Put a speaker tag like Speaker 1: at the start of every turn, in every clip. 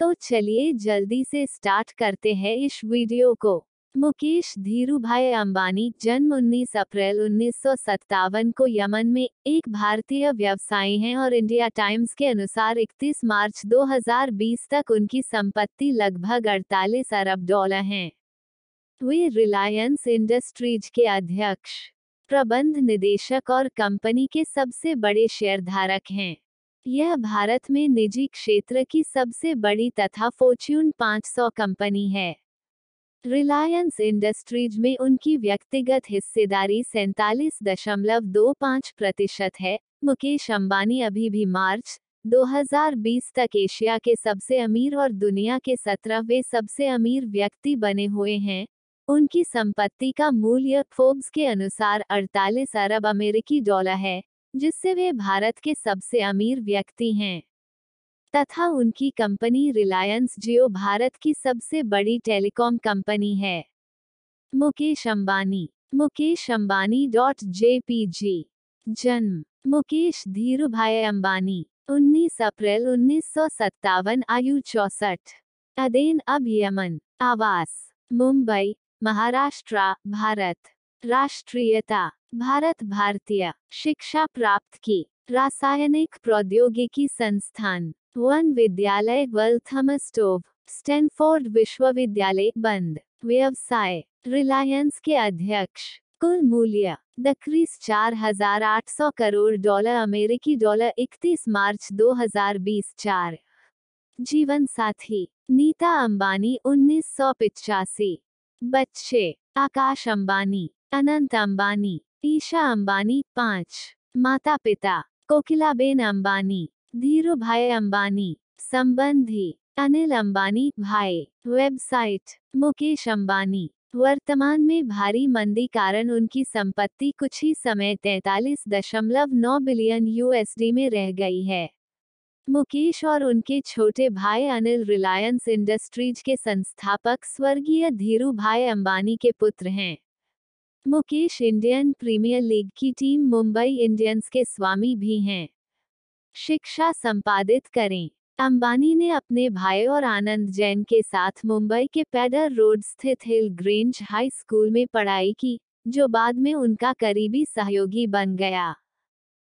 Speaker 1: तो चलिए जल्दी से स्टार्ट करते हैं इस वीडियो को। मुकेश धीरूभाई अंबानी, जन्म 19 अप्रैल उन्नीस सौ सत्तावन को यमन में एक भारतीय व्यवसायी हैं और इंडिया टाइम्स के अनुसार 31 मार्च 2020 तक उनकी संपत्ति लगभग 48 अरब डॉलर हैं। वे रिलायंस इंडस्ट्रीज़ के अध्यक्ष, प्रबंध निदेशक और कंपनी के सबसे बड़े शेयरधारक हैं। यह भारत में निजी क्षेत्र की सबसे बड़ी तथा फॉर्च्यून 500 कंपनी है। रिलायंस इंडस्ट्रीज़ में उनकी व्यक्तिगत हिस्सेदारी सैतालीस दशमलव दो पाँच प्रतिशत है। मुकेश अंबानी अभी भी मार्च 2020 तक एशिया के सबसे अमीर और दुनिया के सत्रहवें सबसे अमीर व्यक्ति बने हुए हैं। उनकी संपत्ति का मूल्य फोर्ब्स के अनुसार 48 अरब अमेरिकी डॉलर है। जिससे वे भारत के सबसे अमीर व्यक्ति हैं। तथा उनकी कंपनी रिलायंस जियो भारत की सबसे बड़ी टेलीकॉम कंपनी है। Mukesh Ambani. Mukesh Ambani dot JPG. जन्म। मुकेश धीरूभाई अंबानी 19 अप्रैल उन्नीस सौ सत्तावन, आयु चौसठ। अदेन अब यमन। आवास। मुंबई, महाराष्ट्र, भारत। राष्ट्रीयता, भारत भारतीय, शिक्षा प्राप्त की, रासायनिक प्रौद्योगिकी संस्थान, वन विद्यालय वेल्थमस्टोव स्टैनफोर्ड विश्वविद्यालय, बंद, व्यवसाय रिलायंस के अध्यक्ष, कुल मूल्य दक्रीस चार हज़ार आठ सौ करोड़ डॉलर, अमेरिकी डॉलर इकतीस मार्च दो हज़ार बीस, चार जीवन साथी नीता अंबानी उन्नीस सौ पिचासी, बच्चे, आकाश अंबानी अनंत अंबानी ईशा अंबानी पाँच। माता पिता कोकिलाबेन अंबानी धीरू भाई अंबानी संबंधी, अनिल अंबानी भाई। वेबसाइट मुकेश अंबानी वर्तमान में भारी मंदी कारण उनकी संपत्ति कुछ ही समय तैतालीस दशमलव नौ बिलियन यूएसडी में रह गई है। मुकेश और उनके छोटे भाई अनिल रिलायंस इंडस्ट्रीज़ के संस्थापक स्वर्गीय धीरू भाई अंबानी के पुत्र हैं। मुकेश इंडियन प्रीमियर लीग की टीम मुंबई इंडियंस के स्वामी भी हैं। शिक्षा संपादित करें। अंबानी ने अपने भाई और आनंद जैन के साथ मुंबई के पैडर रोड स्थित हिल ग्रेंज हाई स्कूल में पढ़ाई की, जो बाद में उनका करीबी सहयोगी बन गया।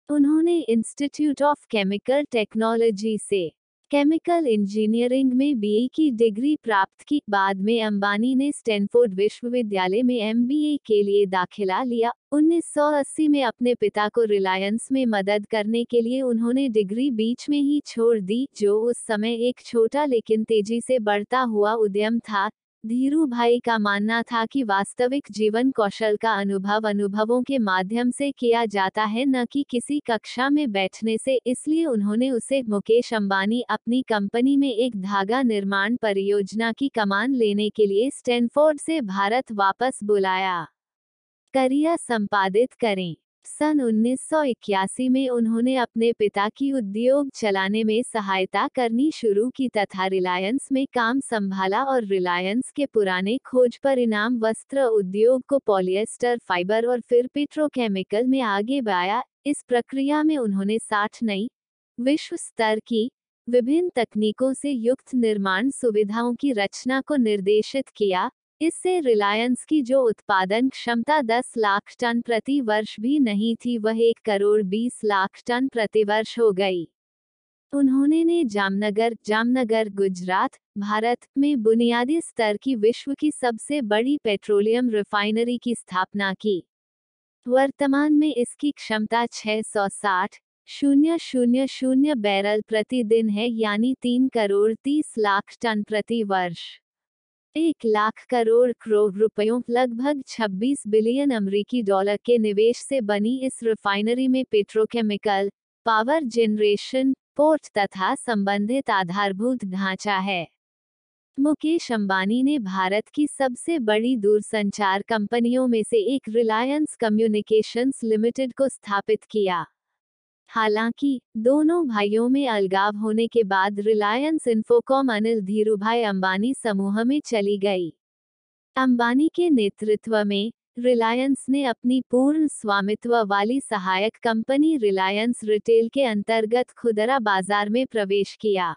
Speaker 1: उन्होंने इंस्टीट्यूट ऑफ़ केमिकल टेक्नोलॉजी से केमिकल इंजीनियरिंग में बीए की डिग्री प्राप्त की, बाद में अंबानी ने स्टैनफोर्ड विश्वविद्यालय में एमबीए के लिए दाखिला लिया। 1980 में अपने पिता को रिलायंस में मदद करने के लिए उन्होंने डिग्री बीच में ही छोड़ दी, जो उस समय एक छोटा लेकिन तेज़ी से बढ़ता हुआ उद्यम था। धीरू भाई का मानना था कि वास्तविक जीवन कौशल का अनुभव अनुभवों के माध्यम से किया जाता है, न कि किसी कक्षा में बैठने से, इसलिए उन्होंने उसे मुकेश अंबानी अपनी कंपनी में एक धागा निर्माण परियोजना की कमान लेने के लिए स्टैनफोर्ड से भारत वापस बुलाया। करियर संपादित करें। सन 1981 में उन्होंने अपने पिता की उद्योग चलाने में सहायता करनी शुरू की तथा रिलायंस में काम संभाला और रिलायंस के पुराने खोज परिणाम वस्त्र उद्योग को पॉलिएस्टर, फाइबर और फिर पेट्रोकेमिकल में आगे बढ़ाया। इस प्रक्रिया में उन्होंने 60 नई विश्व स्तर की विभिन्न तकनीकों से युक्त निर्माण सुविधाओं की रचना को निर्देशित किया। इससे रिलायंस की जो उत्पादन क्षमता 10 लाख टन प्रति वर्ष भी नहीं थी, वह एक करोड़ 20 लाख टन प्रति वर्ष हो गई। उन्होंने ने जामनगर जामनगर, गुजरात, भारत में बुनियादी स्तर की विश्व की सबसे बड़ी पेट्रोलियम रिफाइनरी की स्थापना की। वर्तमान में इसकी क्षमता 660 शून्य शून्य शून्य बैरल प्रतिदिन है, यानी तीन करोड़ तीस लाख टन प्रति वर्ष। एक लाख करोड़ करोड़ रुपयों, लगभग 26 बिलियन अमरीकी डॉलर के निवेश से बनी इस रिफाइनरी में पेट्रोकेमिकल, पावर जनरेशन, पोर्ट तथा संबंधित आधारभूत ढांचा है। मुकेश अंबानी ने भारत की सबसे बड़ी दूरसंचार कंपनियों में से एक रिलायंस कम्युनिकेशंस लिमिटेड को स्थापित किया। हालाँकि, दोनों भाइयों में अलगाव होने के बाद रिलायंस इन्फोकॉम अनिल धीरूभाई अंबानी समूह में चली गई। अंबानी के नेतृत्व में रिलायंस ने अपनी पूर्ण स्वामित्व वाली सहायक कंपनी रिलायंस रिटेल के अंतर्गत खुदरा बाज़ार में प्रवेश किया।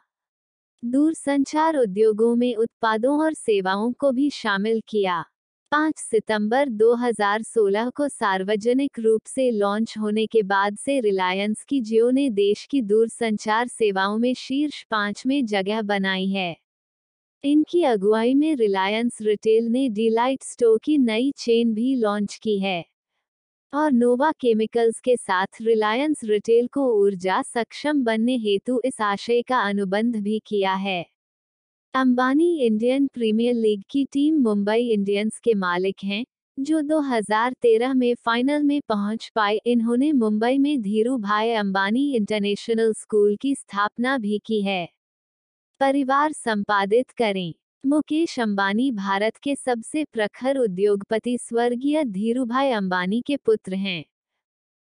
Speaker 1: दूरसंचार उद्योगों में उत्पादों और सेवाओं को भी शामिल किया। 5 सितंबर 2016 को सार्वजनिक रूप से लॉन्च होने के बाद से रिलायंस की जियो ने देश की दूरसंचार सेवाओं में शीर्ष पाँच में जगह बनाई है। इनकी अगुवाई में रिलायंस रिटेल ने डीलाइट स्टोर की नई चेन भी लॉन्च की है। और नोवा केमिकल्स के साथ रिलायंस रिटेल को ऊर्जा सक्षम बनने हेतु इस आशय का अनुबंध भी किया है। अंबानी इंडियन प्रीमियर लीग की टीम मुंबई इंडियंस के मालिक हैं, जो 2013 में फाइनल में पहुँच पाए। इन्होंने मुंबई में धीरू भाई अंबानी इंटरनेशनल स्कूल की स्थापना भी की है। परिवार संपादित करें। मुकेश अंबानी भारत के सबसे प्रखर उद्योगपति स्वर्गीय धीरूभाई अंबानी के पुत्र हैं।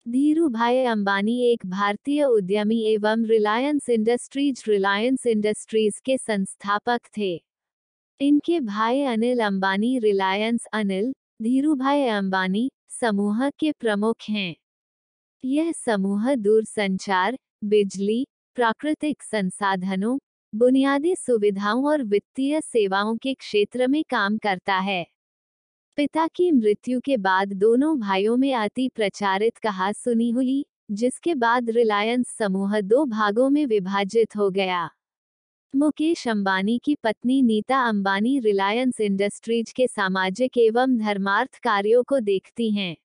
Speaker 1: धीरूभाई अंबानी एक भारतीय उद्यमी एवं रिलायंस इंडस्ट्रीज़ रिलायंस इंडस्ट्रीज़ के संस्थापक थे। इनके भाई अनिल अंबानी, रिलायंस अनिल धीरूभाई अंबानी समूह के प्रमुख हैं। यह समूह दूरसंचार, बिजली, प्राकृतिक संसाधनों, बुनियादी सुविधाओं और वित्तीय सेवाओं के क्षेत्र में काम करता है। पिता की मृत्यु के बाद दोनों भाइयों में अति प्रचारित कहा सुनी हुई, जिसके बाद रिलायंस समूह दो भागों में विभाजित हो गया। मुकेश अंबानी की पत्नी नीता अंबानी रिलायंस इंडस्ट्रीज़ के सामाजिक एवं धर्मार्थ कार्यों को देखती हैं।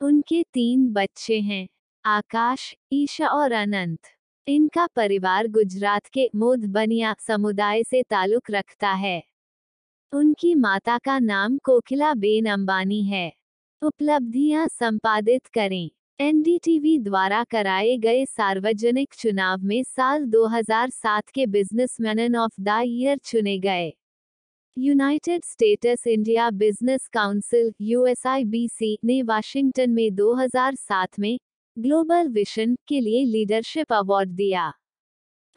Speaker 1: उनके तीन बच्चे हैं, आकाश, ईशा और अनंत। इनका परिवार गुजरात के मोदबनिया समुदाय से ताल्लुक रखता है। उनकी माता का नाम कोकिला बेन अंबानी है। उपलब्धियाँ संपादित करें। एनडीटीवी द्वारा कराए गए सार्वजनिक चुनाव में साल 2007 के बिजनेसमैन ऑफ़ द ईयर चुने गए। United States India business council USIBC ने वाशिंगटन में 2007 में ग्लोबल विशन के लिए लीडरशिप अवार्ड दिया।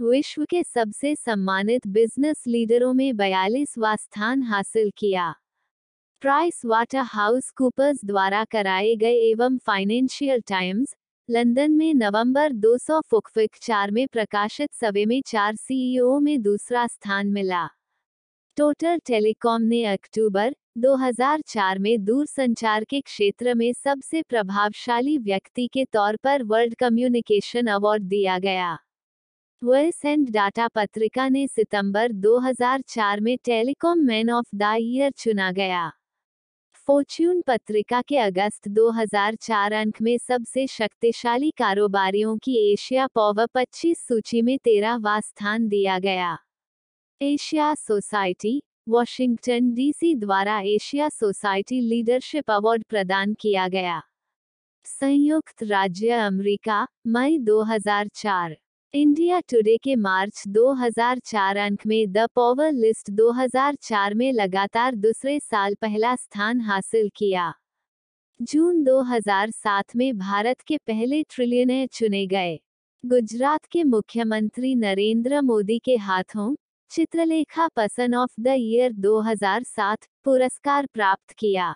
Speaker 1: विश्व के सबसे सम्मानित बिज़नेस लीडरों में बयालीसवा स्थान हासिल किया। प्राइस वाटर हाउस कूपर्स द्वारा कराए गए एवं फाइनेंशियल टाइम्स लंदन में नवंबर 200 फुकफिक चार में प्रकाशित सवे में चार सीईओ में दूसरा स्थान मिला। टोटल टेलीकॉम ने अक्टूबर 2004 में दूरसंचार के क्षेत्र में सबसे प्रभावशाली व्यक्ति के तौर पर वर्ल्ड कम्युनिकेशन अवार्ड दिया गया। वॉइस एंड डाटा पत्रिका ने सितंबर 2004 में telecom man of the year चुना गया। फॉर्च्यून पत्रिका के अगस्त 2004 अंक में सबसे शक्तिशाली कारोबारियों की एशिया पॉवर 25 सूची में तेरहवा स्थान दिया गया। एशिया सोसाइटी, वॉशिंगटन डीसी द्वारा एशिया सोसाइटी लीडरशिप अवार्ड प्रदान किया गया। संयुक्त राज्य अमेरिका, मई 2004 इंडिया टुडे के मार्च 2004 अंक में द पॉवर लिस्ट 2004 में लगातार दूसरे साल पहला स्थान हासिल किया। जून 2007 में भारत के पहले ट्रिलियनर चुने गए। गुजरात के मुख्यमंत्री नरेंद्र मोदी के हाथों चित्रलेखा पसन ऑफ़ द ईयर 2007 पुरस्कार प्राप्त किया।